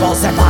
impossible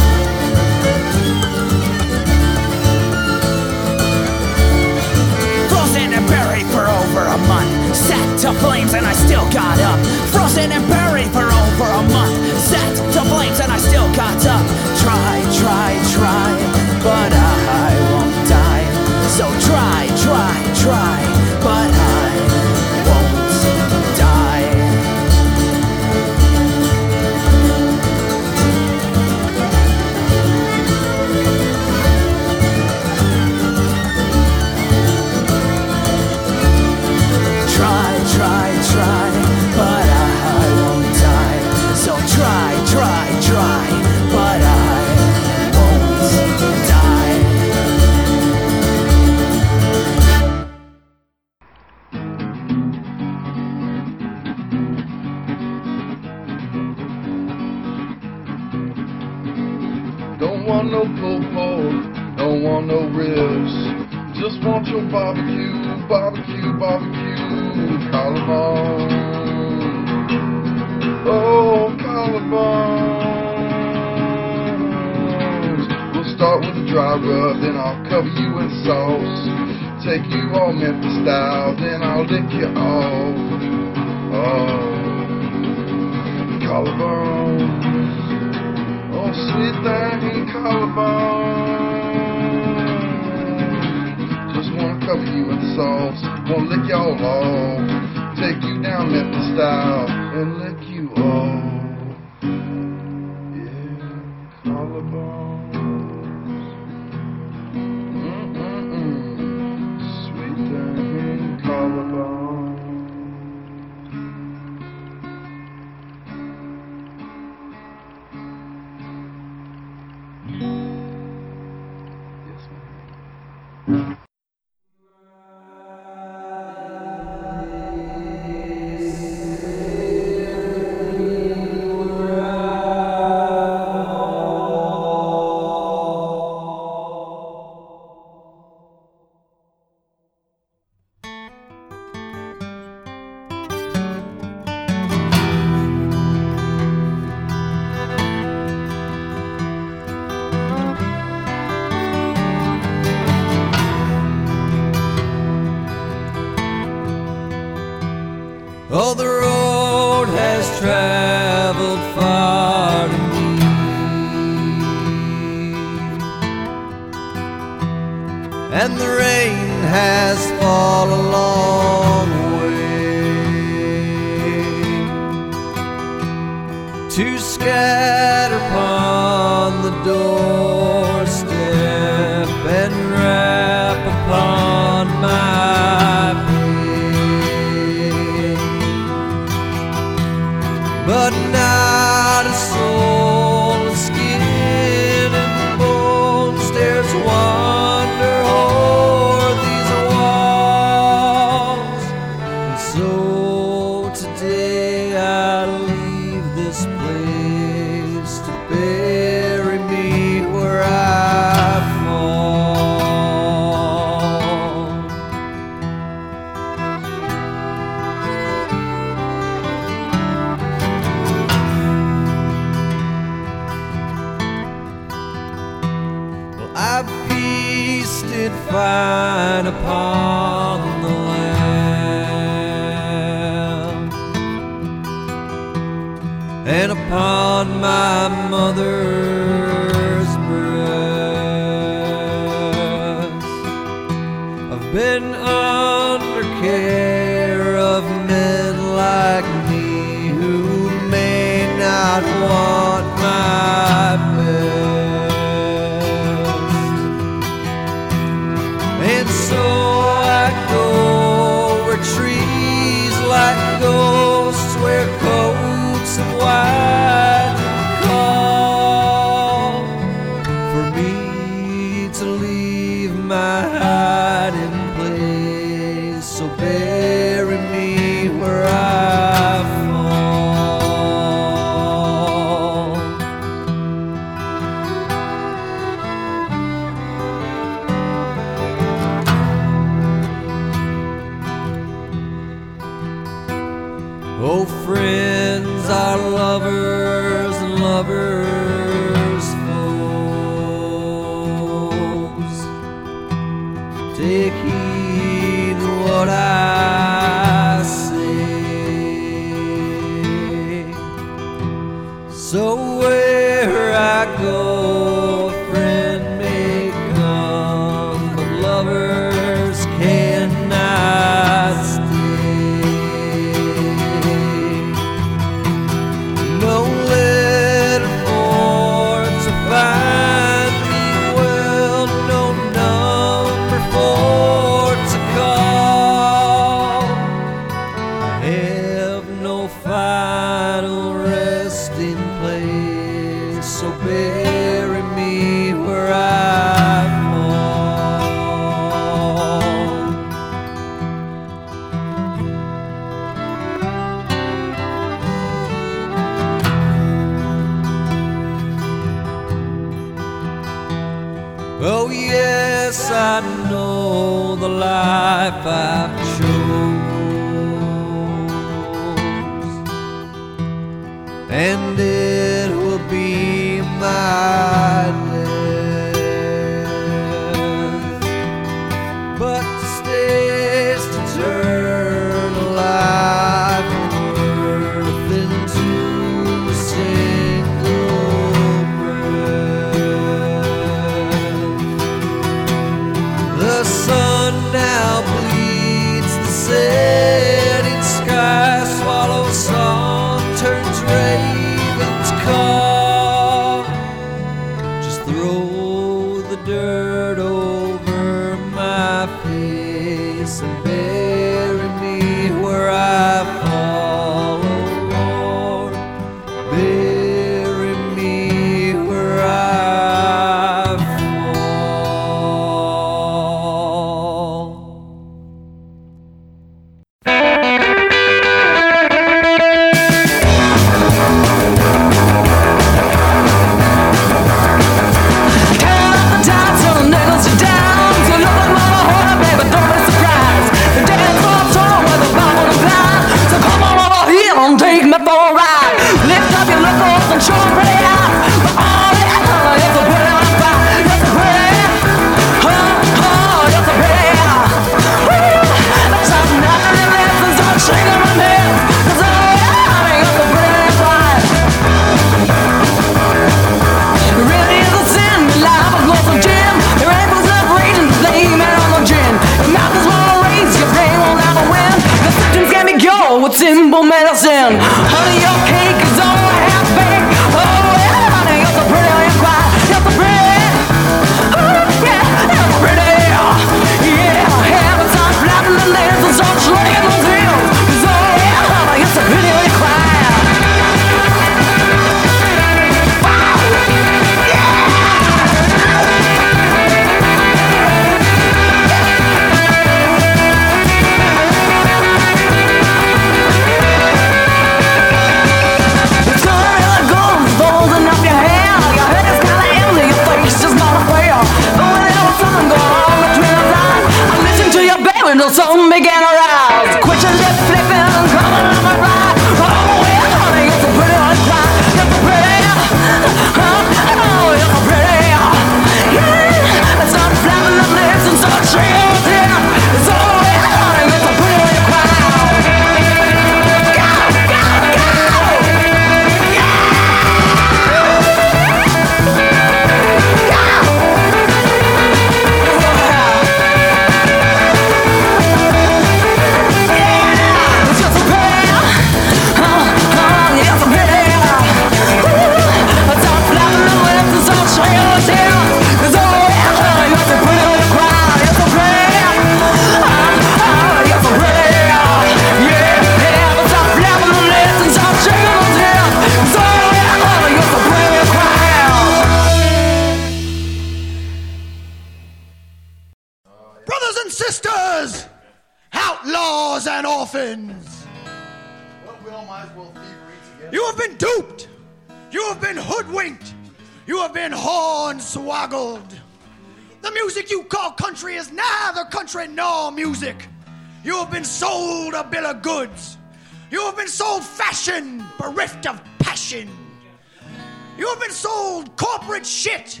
corporate shit,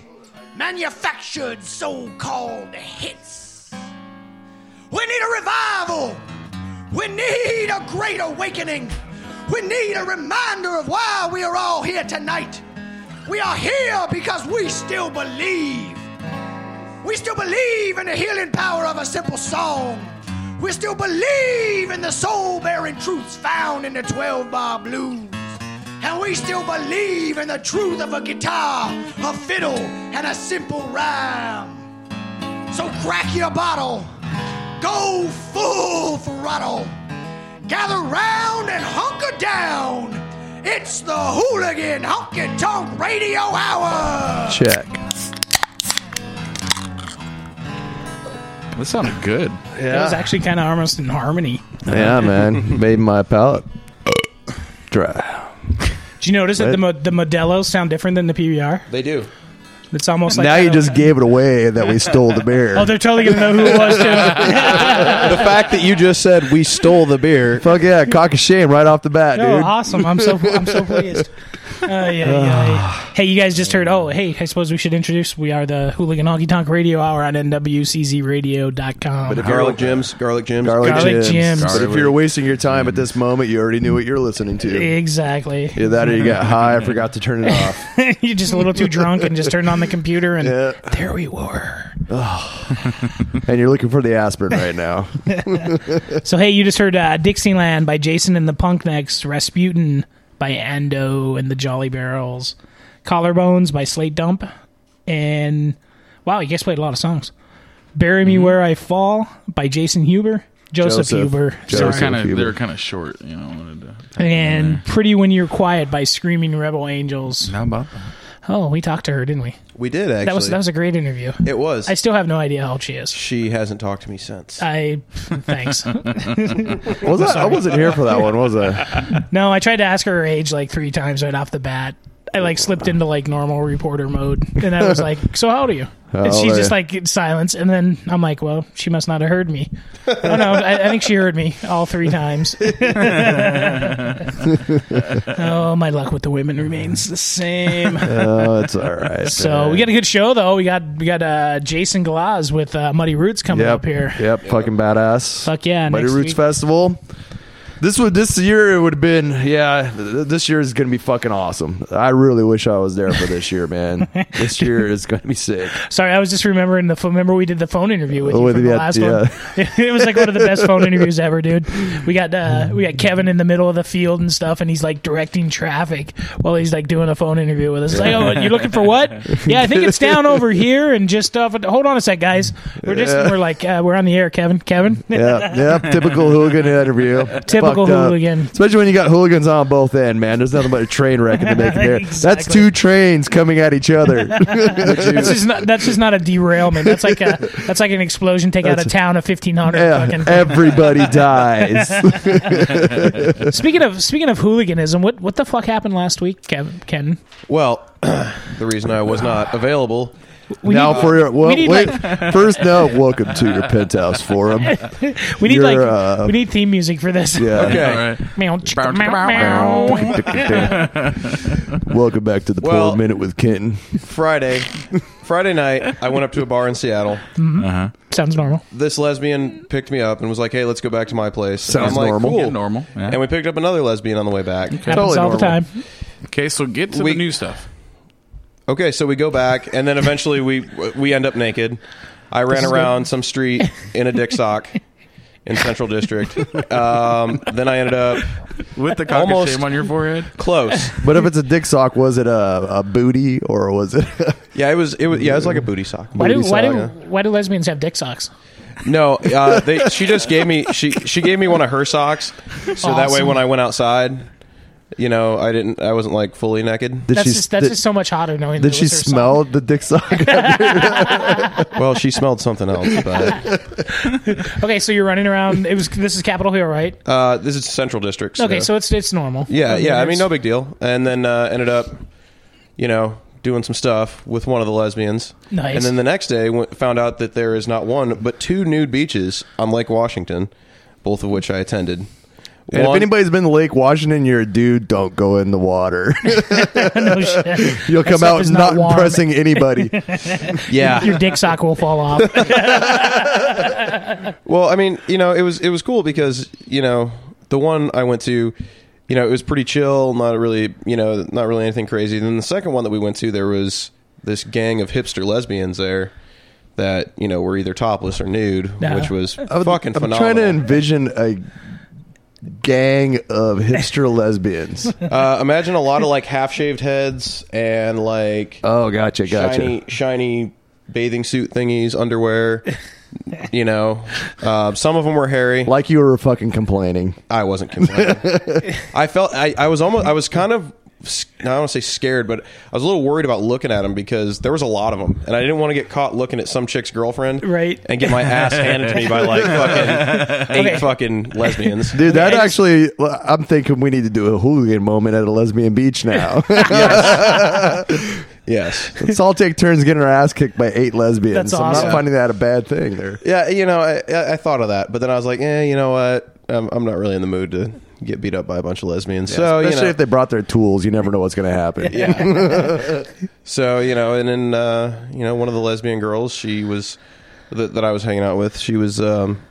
manufactured so called hits. We need a revival. We need a great awakening. We need a reminder of why we are all here tonight. We are here because we still believe. We still believe in the healing power of a simple song. We still believe in the soul bearing truths found in the 12 bar blues and we still believe in the truth of a guitar, a fiddle, and a simple rhyme. So crack your bottle, go full throttle, gather round and hunker down. It's the Hooligan Honky Tonk Radio Hour. Check. That sounded good. Yeah. That was actually kind of almost in harmony. Yeah, man. Made my palate dry. Do you notice that the the Modelos sound different than the PBR? They do. It's almost like now you just gave it away that we stole the beer. Oh, they're totally gonna know who it was too. The fact that you just said we stole the beer. Fuck yeah, cock of shame right off the bat, dude. awesome! I'm so I'm so pleased. Uh, yeah, yeah. Hey, you guys just heard. Oh, hey, I suppose we should introduce. We are the Hooligan Honky Tonk Radio Hour on NWCZRadio.com. But if garlic Jims, garlic Jims, Garlic, Garlic Jims. Jims. But if you're wasting your time at this moment, you already knew what you're listening to. Exactly. Either that or you got high, I forgot to turn it off. You're just a little too drunk and just turned on the computer, and Yeah. there we were. And you're looking for the aspirin right now. So hey, you just heard uh, Dixieland by Jason and the Punknecks, Rasputin by Ando and the Jolly Barrels, Collarbones by Slate Dump, and wow, you guys played a lot of songs. Bury Me mm-hmm. Where I Fall by Jason Huber, Joseph, Joseph. Huber, Joseph. They were sorry. kind of they were kind of short, you know. To and Pretty When You're Quiet by Screaming Rebel Angels. How about that? Oh, we talked to her, didn't we? We did actually. That was that was a great interview. it was. I still have no idea how old she is. she hasn't talked to me since. I thanks. Was I, I wasn't here for that one, was I? No, I tried to ask her her age like three times right off the bat. I like slipped into like normal reporter mode, and I was like, "So how old are you?" How and she's just you? like silence, and then I'm like, "Well, she must not have heard me." oh no, I, I think she heard me all three times. oh, my luck with the women remains the same. Oh, it's all right. So we got a good show though. We got we got uh, Jason Galaz with uh, Muddy Roots coming yep, up here. Yep, fucking badass. Fuck yeah! Muddy Roots week. Festival. This would this year it would have been yeah. th- This year is gonna be fucking awesome. I really wish I was there for this year, man. this year is gonna be sick. Sorry, I was just remembering the. phone- Remember we did the phone interview with you With from the the- last yeah. one. it was like one of the best phone interviews ever, dude. We got uh, we got Kevin in the middle of the field and stuff, and he's like directing traffic while he's like doing a phone interview with us. It's like, oh, you looking for what? Yeah, I think it's down over here, and just uh, hold on a sec, guys. We're just Yeah. we're like uh, we're on the air, Kevin. Kevin. Yeah, yeah. Typical hooligan interview. Typical Fucked up. hooligan. Especially when you got hooligans on both end, man. There's nothing but a train wreck in the making there. That's two trains coming at each other. That's just not that's just not a derailment. That's like a that's like an explosion take out a town of fifteen hundred. yeah, fucking everybody dies. Speaking of speaking of hooliganism, what what the fuck happened last week, Kevin? Ken? well, the reason I was not available. We now need, for your well, we need, wait. like- first, now welcome to your penthouse forum. we need you're, like uh, we need theme music for this. Yeah. Okay. All right. Meow, chicka, meow, meow. welcome back to the Well- Poor Minute with Kenton. Friday, Friday night, I went up to a bar in Seattle. Sounds normal. This lesbian picked me up and was like, "Hey, let's go back to my place." Sounds I'm like, normal. Cool. Yeah, normal. Yeah. And we picked up another lesbian on the way back. Happens Totally all the time. Okay, so get to We- the new stuff. Okay, so we go back, and then eventually we we end up naked. I ran is around some street in a dick sock in Central District. Um, then I ended up With the cock Almost- shame on your forehead. close. But if it's a dick sock, was it a, a booty or was it? Yeah, it was. It was. Yeah, it was like a booty sock. Why do Booty why do sock, why do lesbians have dick socks? No, uh, they, she just gave me she she gave me one of her socks, so that way Awesome. when I went outside, you know, I didn't I wasn't like fully naked. Did That's she just that's did, just so much hotter knowing. did that it she was song. smell the dick sock? Well, she smelled something else, but Okay, so you're running around. It was this is Capitol Hill, right? uh, this is Central District. Okay, so it's it's normal. yeah, yeah. I mean, no big deal. And then uh, ended up, you know, doing some stuff with one of the lesbians. Nice. And then the next day, w- found out that there is not one but two nude beaches on Lake Washington, both of which I attended. And if One- anybody's been to Lake Washington, you're a dude. Don't go in the water. no shit. You'll That come stuff out is not warm. impressing anybody. yeah, Your dick sock will fall off. Well, I mean, you know, it was it was cool because you know the one I went to, you know, it was pretty chill, not really, you know, not really anything crazy. Then the second one that we went to, there was this gang of hipster lesbians there that you know were either topless or nude, Yeah. which was I'm, fucking I'm phenomenal. trying to envision a gang of hipster lesbians. uh, imagine a lot of like half shaved heads and like Oh, gotcha, gotcha. shiny shiny bathing suit thingies, underwear. You know, uh, some of them were hairy. Like you were fucking complaining. I wasn't complaining. I felt I, I was almost I was kind of s- I don't want to say scared, but I was a little worried about looking at them because there was a lot of them, and I didn't want to get caught looking at some chick's girlfriend, Right. And get my ass handed to me by like fucking eight Okay. fucking lesbians. Dude, that Okay, I- actually, I'm thinking we need to do a hooligan moment at a lesbian beach now. Yes. Let's all take turns getting our ass kicked by eight lesbians. That's I'm not finding that a bad thing there. Yeah, you know, I, I I thought of that, but then I was like, eh, you know what? I'm, I'm not really in the mood to get beat up by a bunch of lesbians. so you Especially know, if they brought their tools, you never know what's going to happen. yeah. so you know, and then uh, you know, one of the lesbian girls, she was that, that I was hanging out with. She was, um,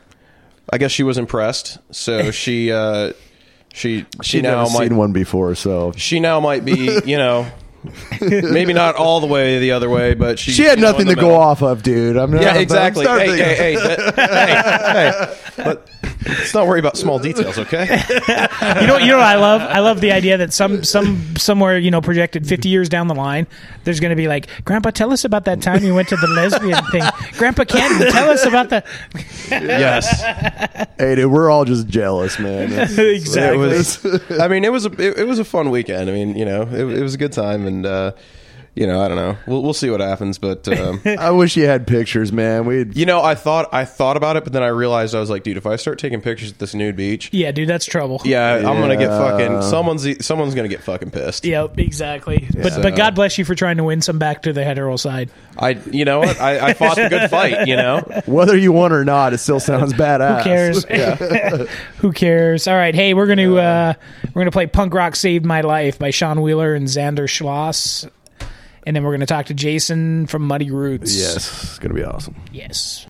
I guess, she was impressed. So she, uh, she, she She'd now might, seen one before, so she now might be, you know, maybe not all the way the other way, but she she had you know, nothing to the go off of, dude. I'm not, Yeah, I'm exactly. starting Hey, to- hey, hey, hey, hey, but let's not worry about small details, okay? You know, you know what I love? I love the idea that some some somewhere you know projected fifty years down the line, there's going to be like, Grandpa, tell us about that time you went to the lesbian thing. Grandpa Canton, tell us about the yes. Hey, dude, we're all just jealous, man. It's- exactly. It was. I mean, it was a it, it was a fun weekend. I mean, you know, it, it was a good time, and uh, you know, I don't know. We'll we'll see what happens, but um, I wish you had pictures, man. We'd you know, I thought I thought about it, but then I realized I was like, dude, if I start taking pictures at this nude beach, yeah, dude, that's trouble. yeah, I'm gonna get fucking someone's someone's gonna get fucking pissed. Yep, exactly. But So- but God bless you for trying to win some back to the hetero side. I, you know what? I, I fought the good fight. You know, whether you won or not, it still sounds badass. Who cares? Who cares? All right, hey, we're gonna uh, we're gonna play "Punk Rock Saved My Life" by Sean Wheeler and Xander Schloss, and then we're gonna talk to Jason from Muddy Roots. Yes, it's gonna be awesome. Yes.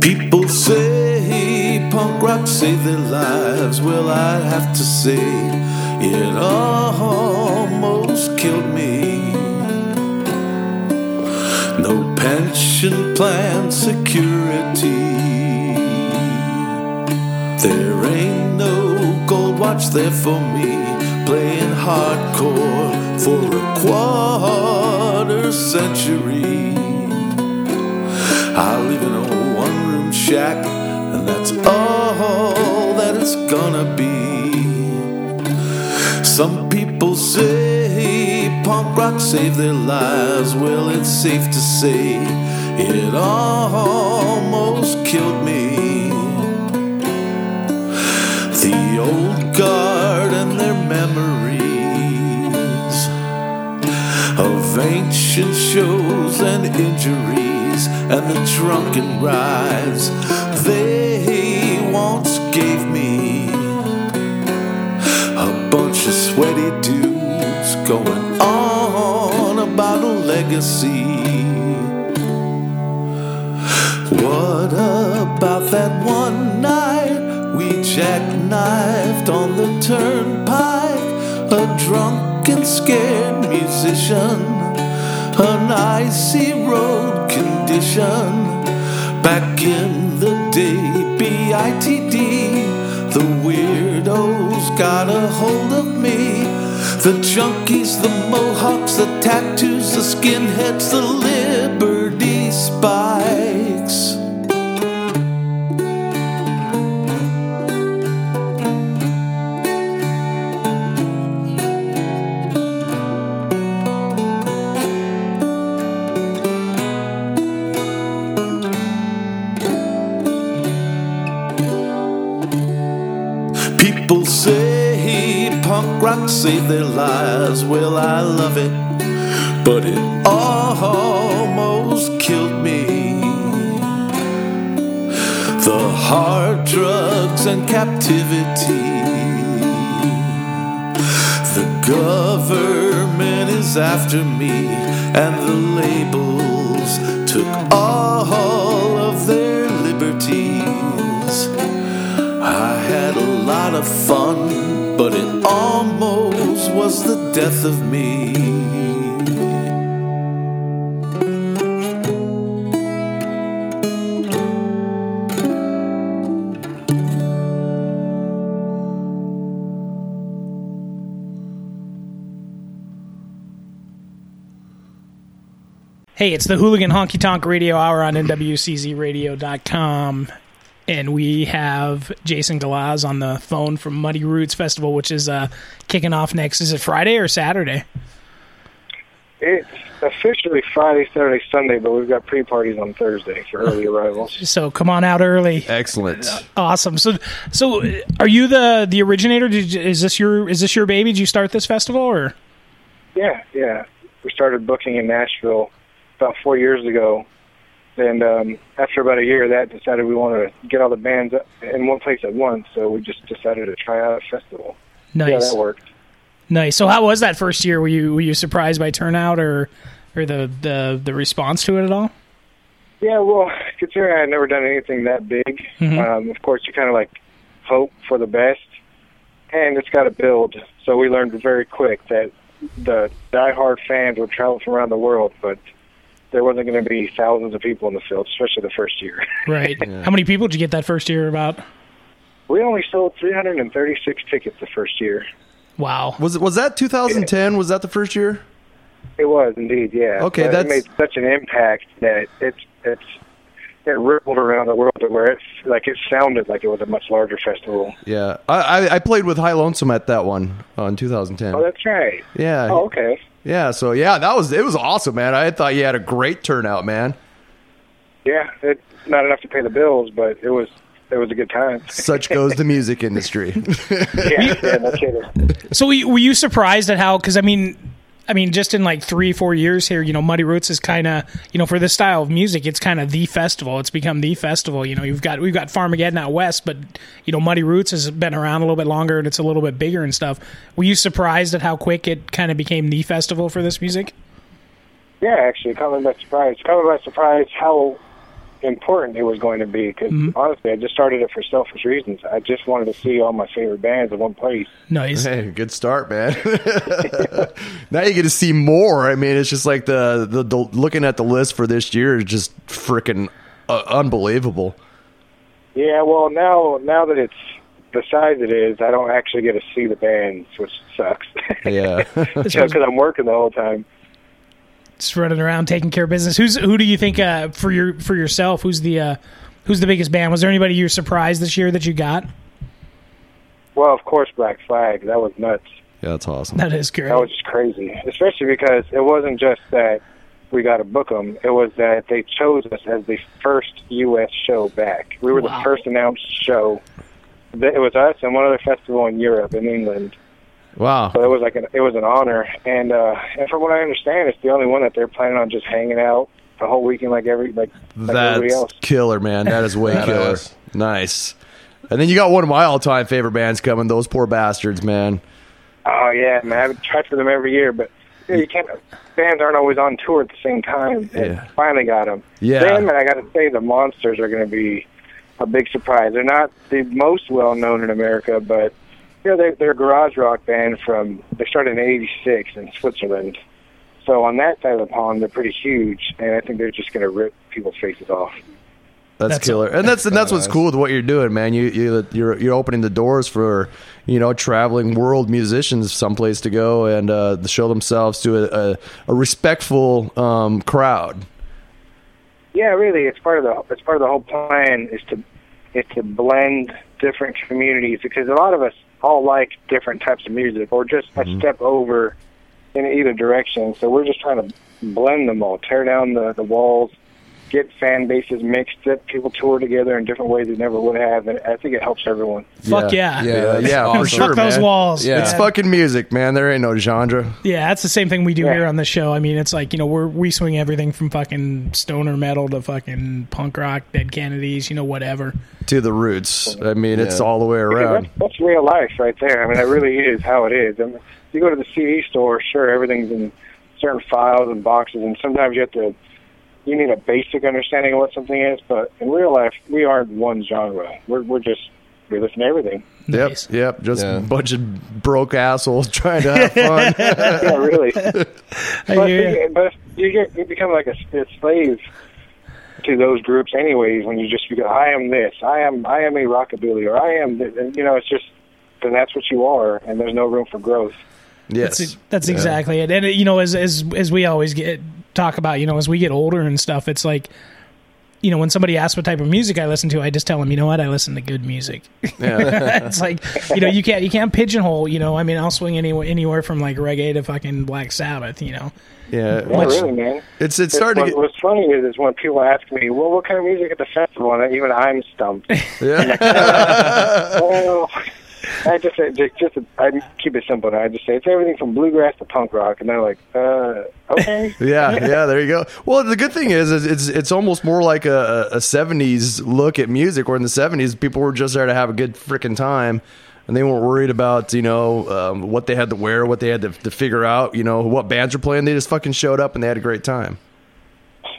People say punk rock saved their lives. Well, I'd have to say it almost killed me. No pension plan security. There ain't no gold watch there for me. Playing hardcore for a quarter century. I live in a one room shack, and that's all that it's gonna be. Some people say punk rock saved their lives. Well, it's safe to say it almost killed me. The old guard and their memories of ancient shows and injuries and the drunken rides sweaty dudes going on about a legacy. What about that one night we jackknifed on the turnpike? A drunk and scared musician, an icy road condition. Back in the day, BITD, the weirdos got a hold. The junkies, the mohawks, the tattoos, the skinheads, the liberty rock saved their lives. Well, I love it, but it almost killed me. The hard drugs and captivity. The government is after me, and the labels took all of their liberties. I had a lot of fun, but it almost was the death of me. Hey, it's the Hooligan Honky Tonk Radio Hour on NWCZRadio.com. and we have Jason Galaz on the phone from Muddy Roots Festival, which is uh, kicking off next. Is it Friday or Saturday? It's officially Friday, Saturday, Sunday, but we've got pre-parties on Thursday for early arrivals. So come on out early. Excellent. Awesome. So, so uh, are you the the originator? Did you, is this your is this your baby? Did you start this festival or? Yeah, yeah. We started booking in Nashville about four years ago, and um, after about a year, of that decided we wanted to get all the bands in one place at once. So we just decided to try out a festival. Yeah, Nice. that worked. Nice. So how was that first year? Were you were you surprised by turnout or or the the the response to it at all? Yeah, well, considering I had never done anything that big, Mhm. um, of course you kind of like hope for the best, and it's got to build. So we learned very quick that the diehard fans would travel from around the world, but there wasn't going to be thousands of people in the field, especially the first year. Right. How many people did you get that first year? About We only sold 336 tickets the first year. wow. Was it was that 2010? Was that the first year? It was indeed, yeah. Okay, But that's- it made such an impact that it's it's it rippled around the world to where it's like it sounded like it was a much larger festival. Yeah, I, I I played with High Lonesome at that one uh, in 2010. Oh, that's right. yeah. Oh, okay. Yeah. So yeah, that was it was awesome, man. I thought you had a great turnout, man. Yeah, it's not enough to pay the bills, but it was it was a good time. Such goes the music industry. yeah, yeah, no kidding. So were you, were you surprised at how? Because I mean, I mean, just in like three four years here, you know, Muddy Roots is kind of you know for this style of music, it's kind of the festival. It's become the festival. You know, you've got we've got Farmageddon out west, but you know, Muddy Roots has been around a little bit longer and it's a little bit bigger and stuff. Were you surprised at how quick it kind of became the festival for this music? Yeah, actually, me by surprise. Me by surprise how important it was going to be. Because honestly, I just started it for selfish reasons. I just wanted to see all my favorite bands in one place. Nice. Hey, good start, man. now you get to see more. I mean, it's just like the, the, the looking at the list for this year is just freaking uh, unbelievable. Yeah, well, now now that it's the size it is, I don't actually get to see the bands, which sucks. Yeah. because I'm working the whole time. Just running around taking care of business. Who's who do you think uh, for your for yourself? Who's the uh, who's the biggest band? Was there anybody you were surprised this year that you got? Well, of course, Black Flag. That was nuts. Yeah, that's awesome. That is great. That was just crazy, especially because it wasn't just that we got to book them. It was that they chose us as the first U.S. show back. We were Wow. the first announced show. Th- It was us and one other festival in Europe, in England. Wow. So it was like an, it was an honor. And uh, and from what I understand, it's the only one that they're planning on just hanging out the whole weekend like every like, like everybody That's else. killer, man. That is way killer. Badass. Nice. And then you got one of my all-time favorite bands coming. Those poor bastards, man. Oh yeah, man! I've tried for them every year, but you, know, you can't. Bands aren't always on tour at the same time. Yeah. Finally got them. Yeah. Them, and I got to say, the Monsters are going to be a big surprise. They're not the most well known in America, but you know they're, they're a garage rock band from. They started in '86 in Switzerland. So on that side of the pond, they're pretty huge, and I think they're just going to rip people's faces off. That's, That's- killer, and that's and that's what's cool with what you're doing, man. You you you're you're opening the doors for you know traveling world musicians someplace to go and uh, show themselves to a, a, a respectful um, crowd. Yeah, really, it's part of the it's part of the whole plan is to is to blend different communities because a lot of us all like different types of music or just a mm-hmm. step over in either direction. So we're just trying to blend them all, tear down the the walls, get fan bases mixed, get people tour together in different ways they never would have, and I think it helps everyone. Fuck yeah. Yeah, yeah, that's yeah, for awesome. sure, Fuck those man. walls. Yeah. It's fucking music, man. There ain't no genre Yeah, that's the same thing we do Yeah. here on the show. I mean, it's like you know we're we swing everything from fucking stoner metal to fucking punk rock, Dead Kennedys, you know, whatever. to the roots. I mean, it's all the way Because around. That's, that's real life right there. I mean, that really is how it is. I mean, you go to the CD store, sure, everything's in certain files and boxes, and sometimes you have to, you need a basic understanding of what something is. But in real life, we aren't one genre. We're we're just we listen to everything. Yep, Nice. yep. Just Yeah. a bunch of broke assholes trying to have fun. yeah, really. But, hear ya. but you get you become like a, a slave to those groups, anyways. When you just you go, I am this, I am I am a rockabilly, or I am, th- and, you know, it's just then that's what you are, and there's no room for growth. yes, That's, that's exactly it. And you know, as as as we always get talk about, you know, as we get older and stuff, it's like you know, when somebody asks what type of music I listen to, I just tell them, you know what, I listen to good music. Yeah. it's like, you know, you can't you can't pigeonhole. You know, I mean, I'll swing anywhere anywhere from like reggae to fucking Black Sabbath. You know, Yeah, Yeah, really, man. It's it's starting what, to get What's funny is, is when people ask me, "Well, what kind of music at the festival?" and even I'm stumped. yeah. well, I just say just, just I keep it simple. Now. I just say it's everything from bluegrass to punk rock, and they're like, "Uh, okay." yeah, yeah. There you go. Well, the good thing is, is it's it's almost more like a, a '70s look at music. Where in the '70s, people were just there to have a good freaking time, and they weren't worried about you know um, what they had to wear, what they had to, to figure out, you know what bands were playing. They just fucking showed up and they had a great time.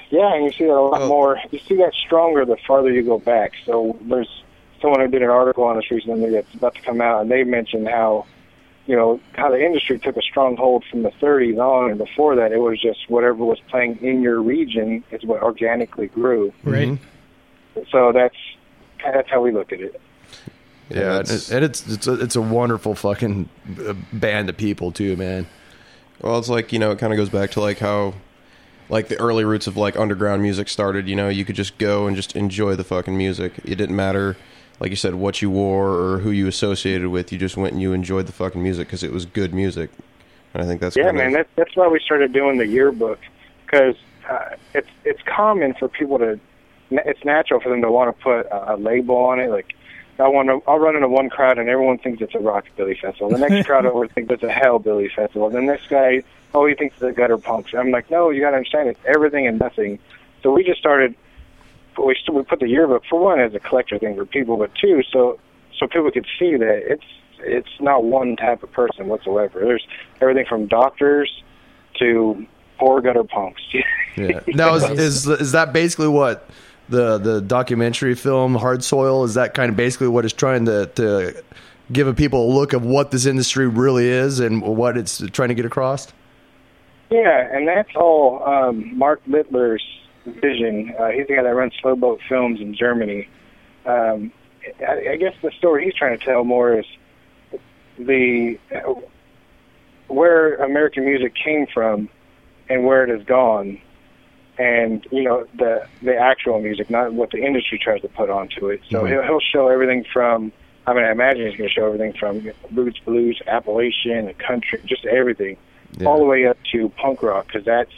Yeah, and you see that a lot more. You see that stronger the farther you go back. So there's someone who did an article on this recently that's about to come out, and they mentioned how, you know, how the industry took a strong hold from the 30s on, and before that, it was just whatever was playing in your region is what organically grew. right? So that's that's how we look at it. Yeah, and, it's- and it's it's a, it's a wonderful fucking uh, band of people too, man. Well, it's like you know, it kind of goes back to like how, like the early roots of like underground music started. You know, you could just go and just enjoy the fucking music. It didn't matter, like you said, what you wore or who you associated with. You just went and you enjoyed the fucking music because it was good music. And I think that's yeah, man. Of, That, that's why we started doing the yearbook because uh, it's it's common for people to. It's natural for them to want to put a, a label on it. Like I want to, I'll run into one crowd and everyone thinks it's a rockabilly festival. The next crowd over thinks it's a hellbilly festival. The next guy, oh, he thinks it's a gutter punks. I'm like, no, you got to understand it's everything and nothing. So we just started. We st- we put the yearbook for one as a collector thing for people, but two, so so people could see that it's it's not one type of person whatsoever. There's everything from doctors to poor gutter punks. Yeah. Now is, is is that basically what the the documentary film Hard Soil is that kind of basically what it's trying to to give people a look of what this industry really is and what it's trying to get across? Yeah, and that's all um, Mark Littler's vision. Uh, he's the guy that runs Slowboat Films in Germany. Um, I, I guess the story he's trying to tell more is the where American music came from and where it has gone, and you know the the actual music, not what the industry tries to put onto it. So Mhm. he'll, he'll show everything from. I mean, I imagine he's going to show everything from roots, blues, Appalachian, country, just everything Yeah. all the way up to punk rock because that's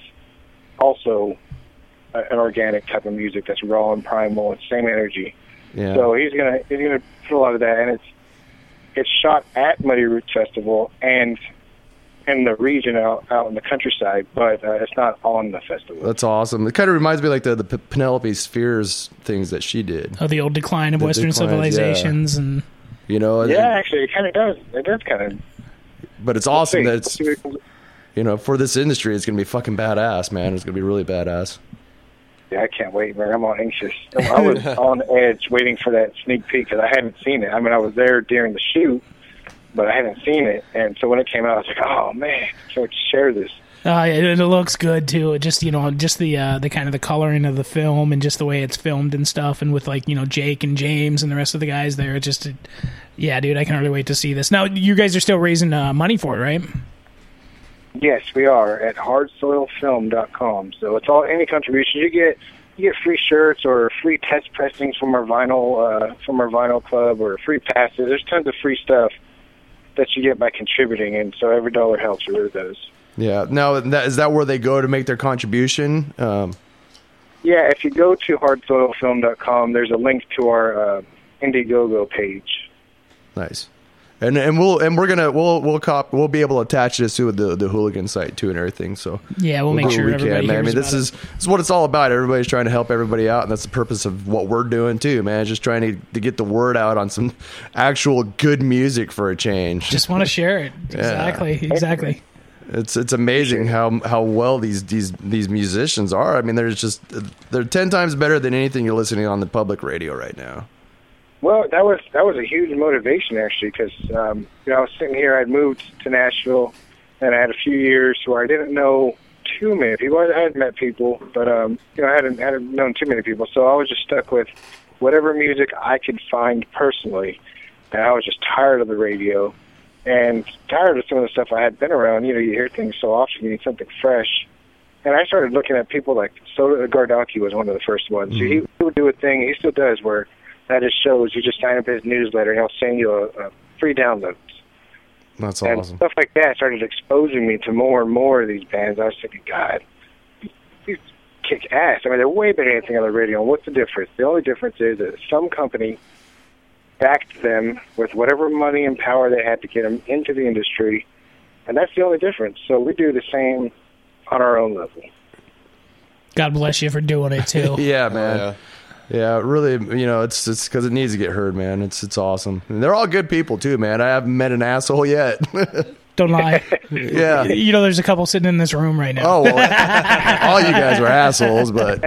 also an organic type of music that's raw and primal and same energy. Yeah. So he's gonna he's gonna put a lot of that, and it's it's shot at Muddy Roots Festival and in the region out out in the countryside, but uh, it's not on the festival. That's awesome. It kind of reminds me like the the P- Penelope Spheeris things that she did. Of the old decline of The Western declines, yeah. civilizations and You know, and- yeah, actually, it kind of does. It does kind of. but it's awesome see. that it's We'll see what- you know for this industry it's gonna be fucking badass, man. It's gonna be really badass. Yeah, I can't wait, man. I'm all anxious. I was on edge waiting for that sneak peek because I hadn't seen it. I mean, I was there during the shoot, but I hadn't seen it. And so when it came out, I was like, oh, man, I can't share this. Uh, it, it looks good too. It just you know, just the uh, the kind of the coloring of the film and just the way it's filmed and stuff, and with like you know Jake and James and the rest of the guys there. It just, yeah, dude, I can't really wait to see this. Now, you guys are still raising uh, money for it, right? Yes, we are at hardsoilfilm.com. So it's all any contribution you get. You get free shirts or free test pressings from our vinyl uh, from our vinyl club or free passes. There's tons of free stuff that you get by contributing, and so every dollar helps. It really does. Yeah. Now that is that where they go to make their contribution? Um, Yeah, if you go to hardsoilfilm.com, there's a link to our uh, Indiegogo page. nice. And and we'll and we're gonna we'll we'll cop we'll be able to attach this to the the hooligan site too and everything. So Yeah, we'll make do sure we everybody man. I mean, this is this is what it's all about. Everybody's trying to help everybody out, and that's the purpose of what we're doing too, man. Just trying to to get the word out on some actual good music for a change. Just want to share it. Yeah. Exactly, exactly. It's it's amazing how how well these these these musicians are. I mean, they're just they're ten times better than anything you're listening on the public radio right now. Well, that was that was a huge motivation actually, because um, you know I was sitting here. I'd moved to Nashville, and I had a few years where I didn't know too many people. I had met people, but um, you know I hadn't hadn't known too many people. So I was just stuck with whatever music I could find personally, and I was just tired of the radio and tired of some of the stuff I had been around. You know, you hear things so often, you need something fresh. and I started looking at people like Soda Gardaki was one of the first ones. He, he would do a thing. He still does where at his shows you just sign up his newsletter and he'll send you a, a free download. That's and awesome. stuff like that started exposing me to more and more of these bands. I was thinking, God, these kick ass. I mean, they're way better than anything on the radio. And what's the difference? The only difference is that some company backed them with whatever money and power they had to get them into the industry, and that's the only difference. So we do the same on our own level. God bless you for doing it too. yeah, man. Oh, yeah. Really, you know, it's it's because it needs to get heard, man. It's it's awesome. And they're all good people too, man. I haven't met an asshole yet. Don't lie. Yeah. You know, there's a couple sitting in this room right now. Oh, well, all you guys are assholes, but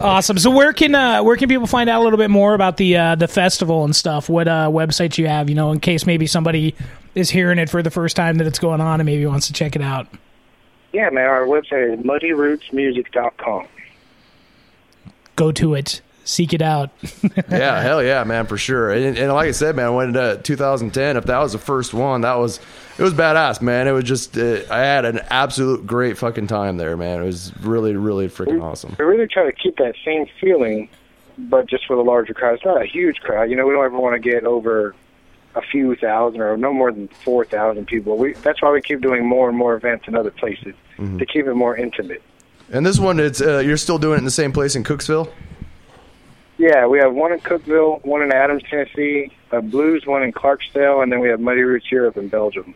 awesome. So where can uh, where can people find out a little bit more about the uh, the festival and stuff? What uh, websites you have? You know, in case maybe somebody is hearing it for the first time that it's going on and maybe wants to check it out. Yeah, man, our website is muddyrootsmusic.com. Go to it. Seek it out. yeah, hell yeah, man, for sure. And, and like I said, man, I went into 2010. If that was the first one, that was it was badass, man. It was just uh, I had an absolute great fucking time there, man. It was really, really freaking awesome. We really try to keep that same feeling, but just with a larger crowd. It's not a huge crowd. You know, we don't ever want to get over a few thousand or no more than 4,000 people. We, that's why we keep doing more and more events in other places Mhm. to keep it more intimate. And this one, it's uh, you're still doing it in the same place in Cookeville. Yeah, we have one in Cookeville, one in Adams, Tennessee, a blues one in Clarksdale, and then we have Muddy Roots Europe in Belgium.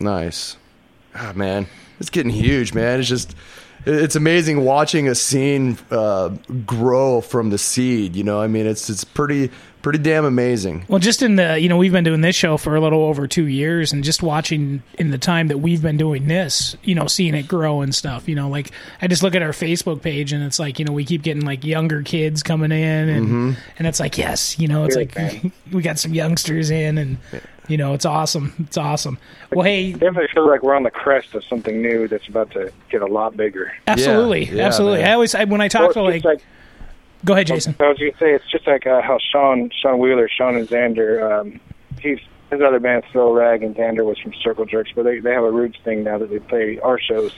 Nice. Ah, man, it's getting huge, man. It's just, it's amazing watching a scene uh, grow from the seed. You know, I mean, it's it's pretty pretty damn amazing. Well, just in the you know we've been doing this show for a little over two years, and just watching in the time that we've been doing this, you know, seeing it grow and stuff. You know, like I just look at our Facebook page, and it's like you know we keep getting like younger kids coming in, and Mhm. and it's like yes, you know, it's Great, like we got some youngsters in, and you know, it's awesome, it's awesome. Well, hey, Definitely feels like we're on the crest of something new that's about to get a lot bigger. absolutely, absolutely. I always I, when I talk to Well, it's like, just go ahead, Jason. I was going to say it's just like uh, how Sean Sean Wheeler, Sean and Zander, um, he's his other band Phil Rag and Zander was from Circle Jerks, but they they have a roots thing now that they play our shows.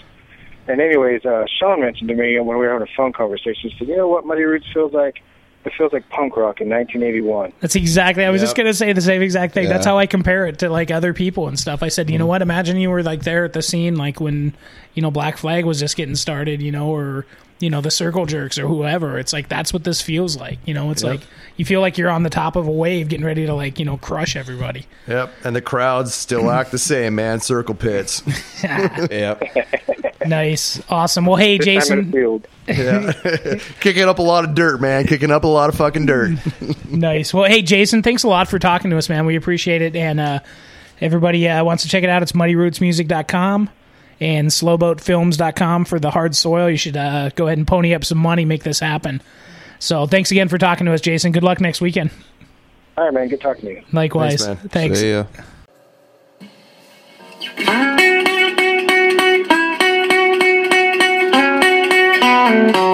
And anyways, uh, Sean mentioned to me when we were having a phone conversation, he said, "You know what Muddy Roots feels like? It feels like punk rock in 1981." That's exactly. I was just gonna say the same exact thing. That's how I compare it to like other people and stuff. I said, Mm. you know what? Imagine you were like there at the scene, like when you know Black Flag was just getting started, you know, or you know the Circle Jerks or whoever. It's like that's what this feels like. You know, it's Yep. like you feel like you're on the top of a wave, getting ready to like you know crush everybody. Yep, and the crowds still act the same, man. Circle pits. yep. nice, awesome. Well, hey, This Jason. Yeah. Kicking up a lot of dirt, man. Kicking up a lot of fucking dirt. nice. Well, hey, Jason, thanks a lot for talking to us, man. We appreciate it. And uh, everybody uh, wants to check it out. It's muddyrootsmusic.com and slowboatfilms.com for the hard soil. You should uh, go ahead and pony up some money, make this happen. So thanks again for talking to us, Jason. Good luck next weekend. All right, man. Good talking to you. Likewise. Thanks. Thanks. See ya. Jump!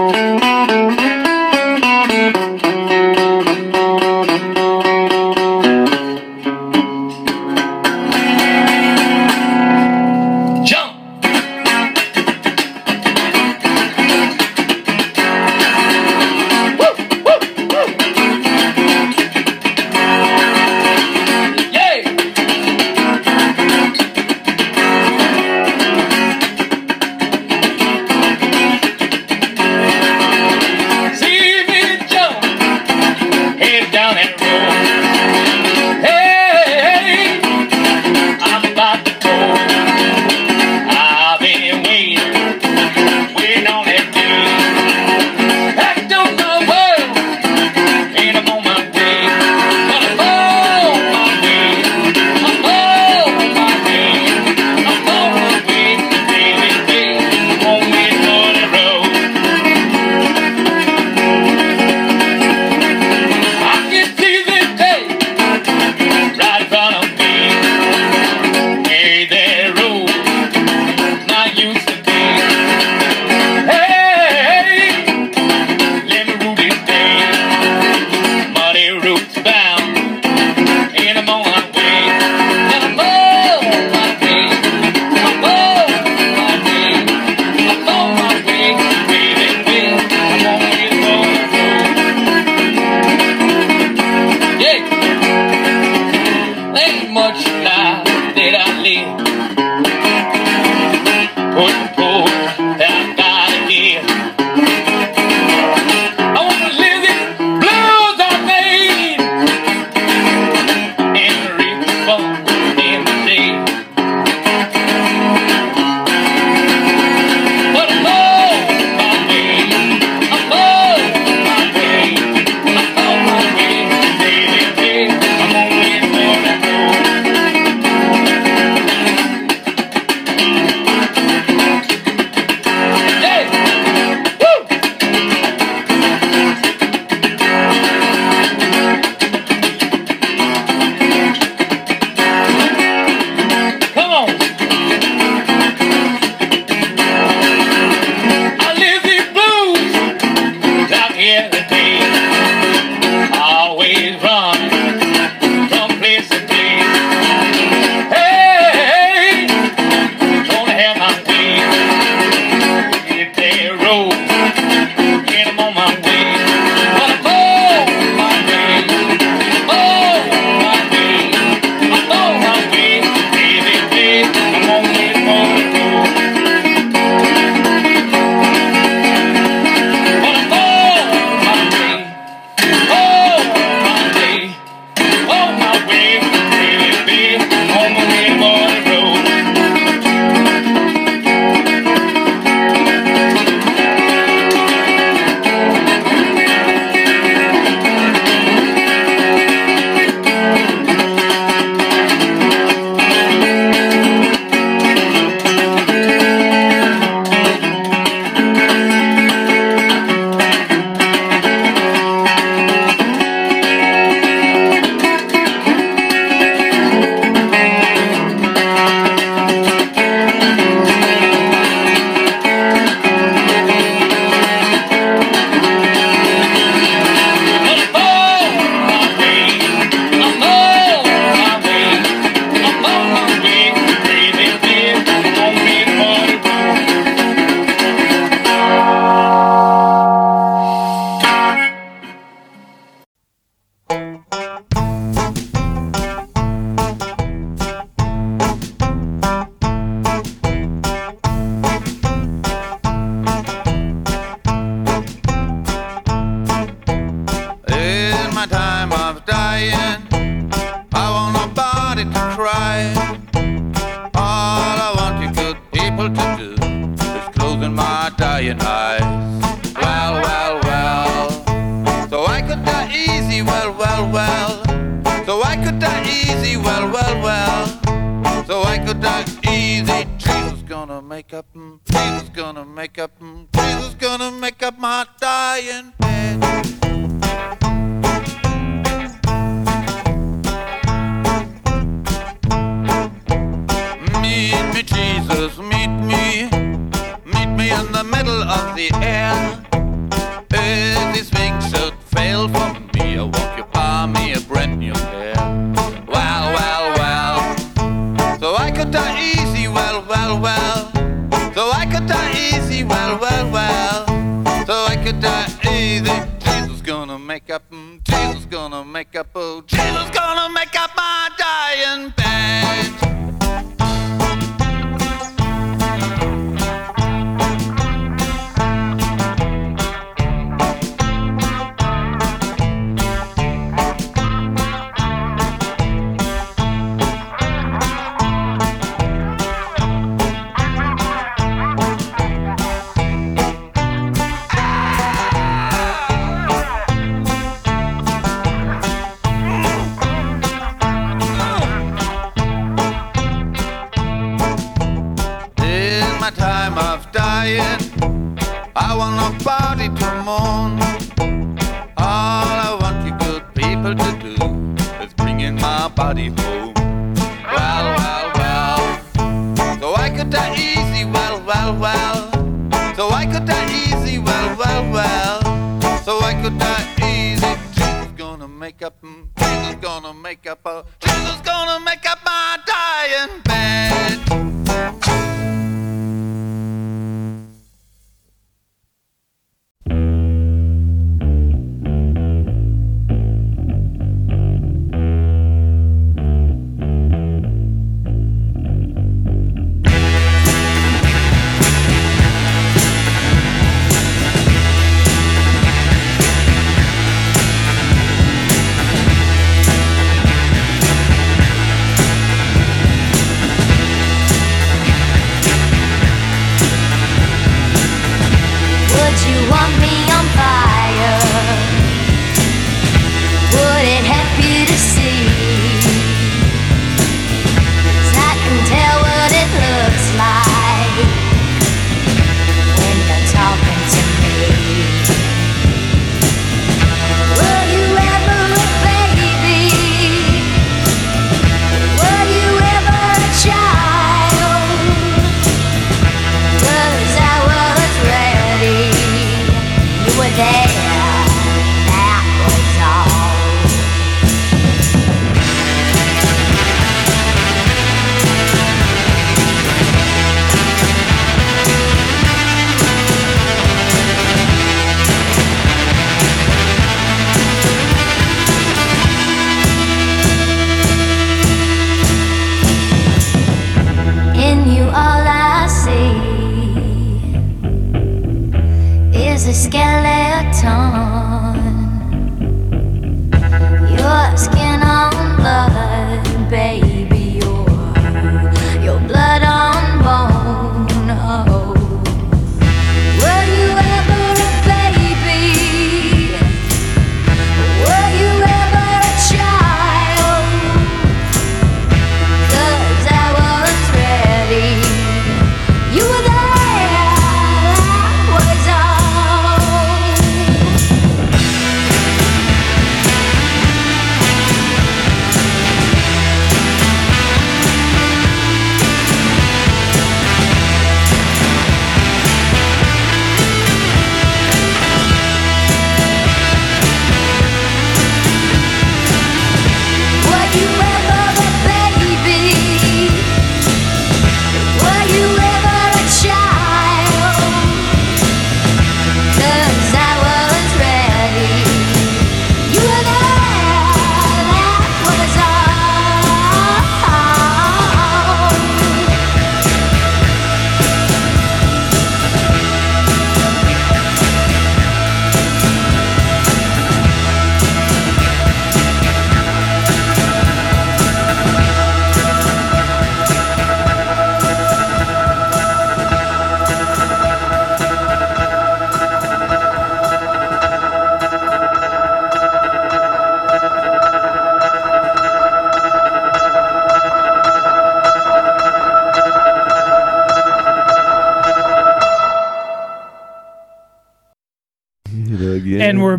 day.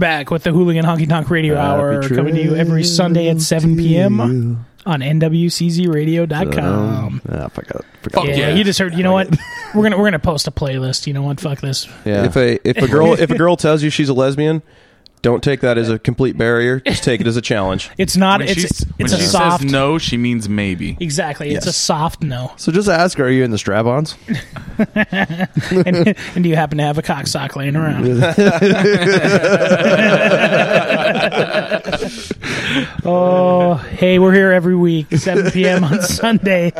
Back with the Hooligan Honky Tonk Radio Happy Hour coming to you every Sunday at 7 p.m. on nwczradio.com. Ah, forgot, forgot. yeah, you just heard. You know what? We're gonna we're gonna post a playlist. You know what? Fuck this. Yeah. If a if a girl if a girl tells you she's a lesbian, don't take that as a complete barrier. Just take it as a challenge. It's not. When it's she's- when it's a she soft. says no, she means maybe. Exactly. It's a Yes. soft no. So just ask her, are you in the strap-ons? and, and do you happen to have a cock sock laying around? oh, hey, we're here every week, 7 p.m. on Sunday,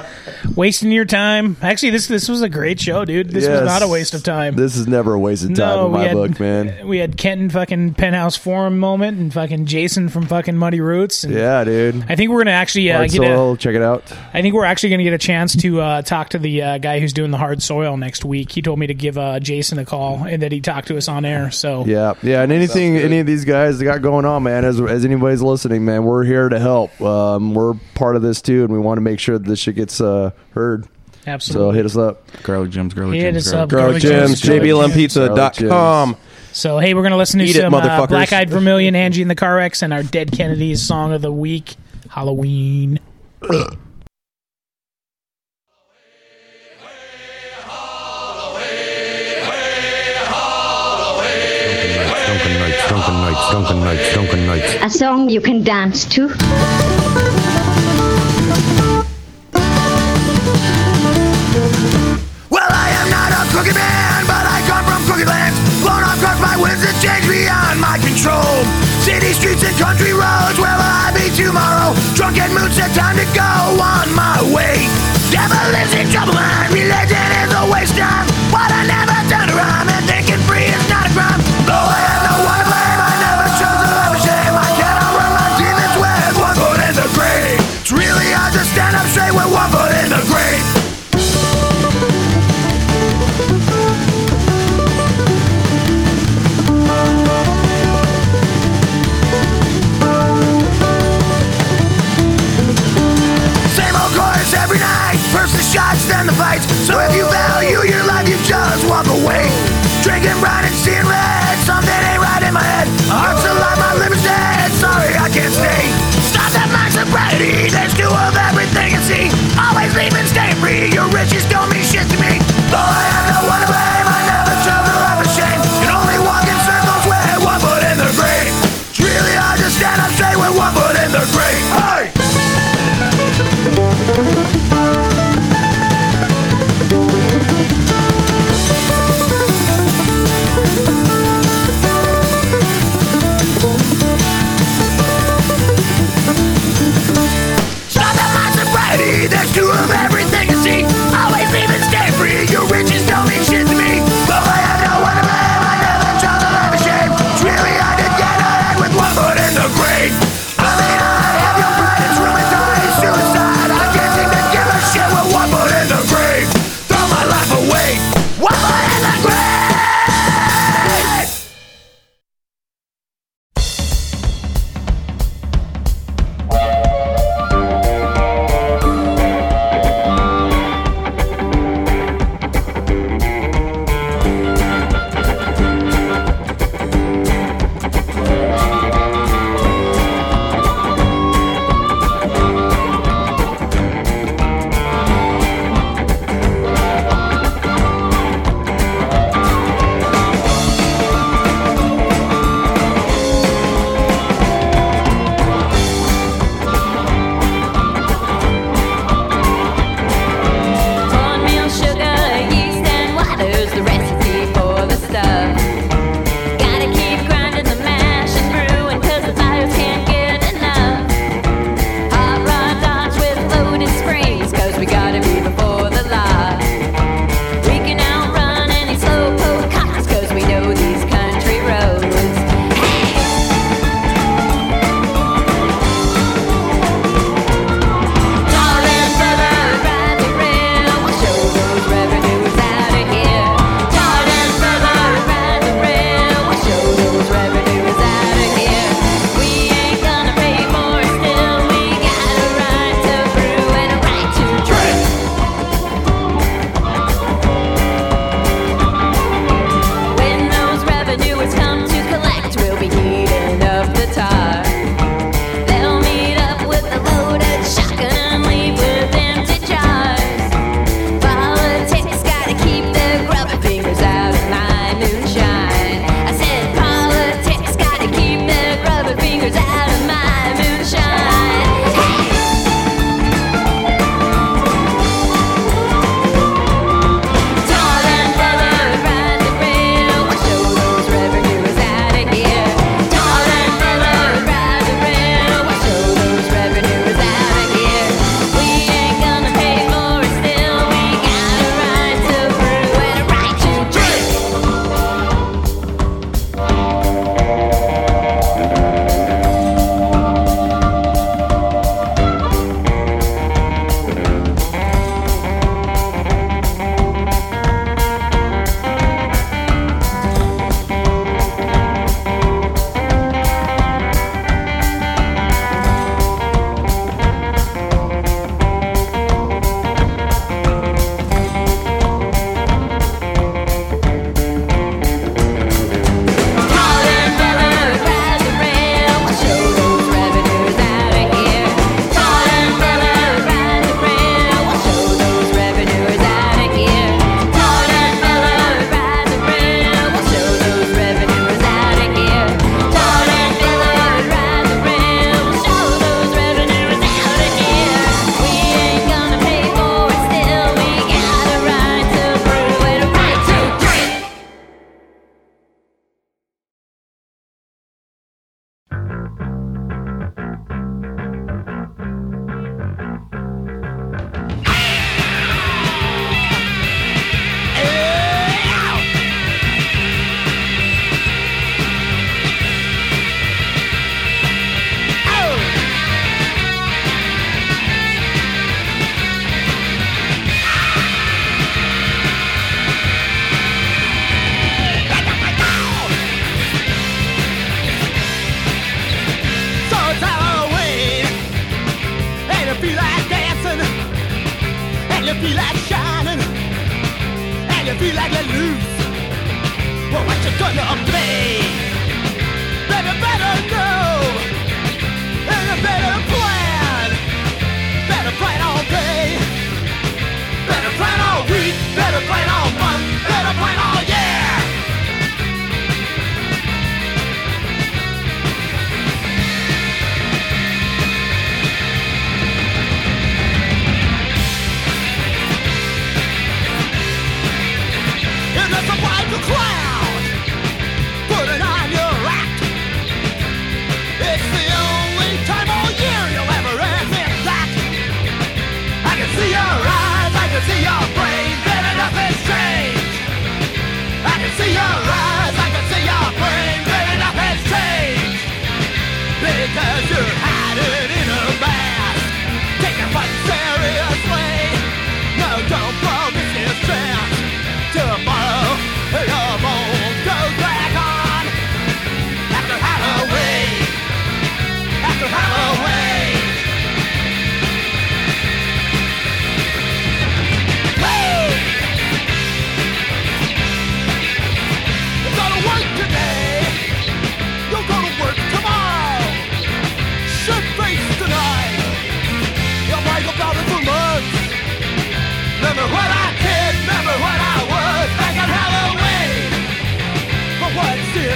wasting your time. Actually, this this was a great show, dude. This was not a waste of time. This is never a waste of time No, in my had- book, man. We had Kenton fucking Penthouse Forum moment and fucking Jason from fucking Muddy Roots. Yeah, dude. I think we're gonna actually uh, get a. soil, check it out. I think we're actually going to get a chance to uh, talk to the uh, guy who's doing the hard soil next week. He told me to give uh, Jason a call and that he talked to us on air. So Yeah, yeah, and anything any of these guys that got going on, man. As as anybody's listening, man, we're here to help. Um, we're part of this too, and we want to make sure that this shit gets uh, heard. Absolutely. So hit us up. Garlic Gems, Garlic Hit Gems. us up, Garlic Garlic Gems, Gems, JBLMPizza.com. So hey, we're gonna listen to Eat it, some uh, motherfuckers. Black Eyed Vermilion, Angie and the Car X, and our Dead Kennedys song of the week, Halloween. Drunken nights, drunken nights, drunken nights, drunken nights. A song you can dance to. Well, I am not a crooked man, but I come from crooked lands. Blown off trucks by winds that change beyond my control. City streets and country roads, where will I be tomorrow? Drunken mood said time to go on my way. Devil lives in trouble mind, religion is a waste of time. But I never turn around Brown and seeing red. Something ain't right in my head. Heart's alive, my liver's dead. Sorry, I can't stay. Stop that my sobriety. There's two of everything and see. Always leaving, stay free. Your riches don't mean shit to me. Though I no one to blame, I never chose to life of shame. Can only walk in circles with one foot in the grave. It's really hard to stand up straight with one foot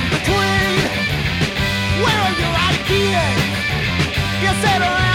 between? Where are your ideas? You sit around.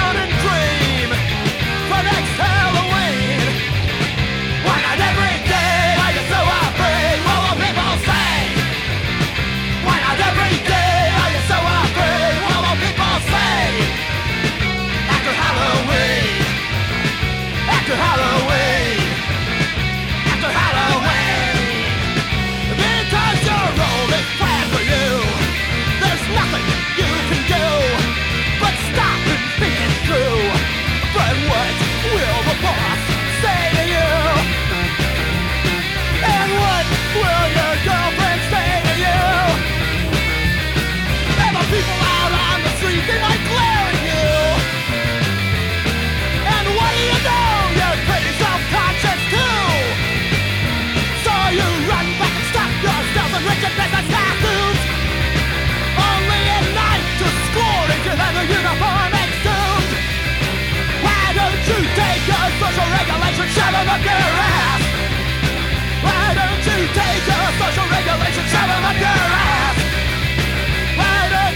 you take your social regulations your ass?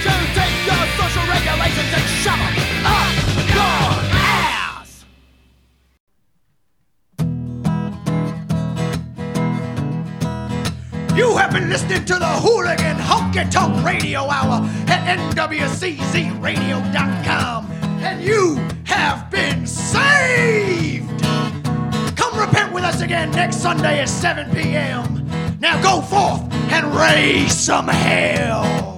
You take your social regulations and up your ass? You have been listening to the Hooligan Honky Tonk Radio Hour at NWCZRadio.com, and you have been saved! again next Sunday at 7 p.m. Now go forth and raise some hell.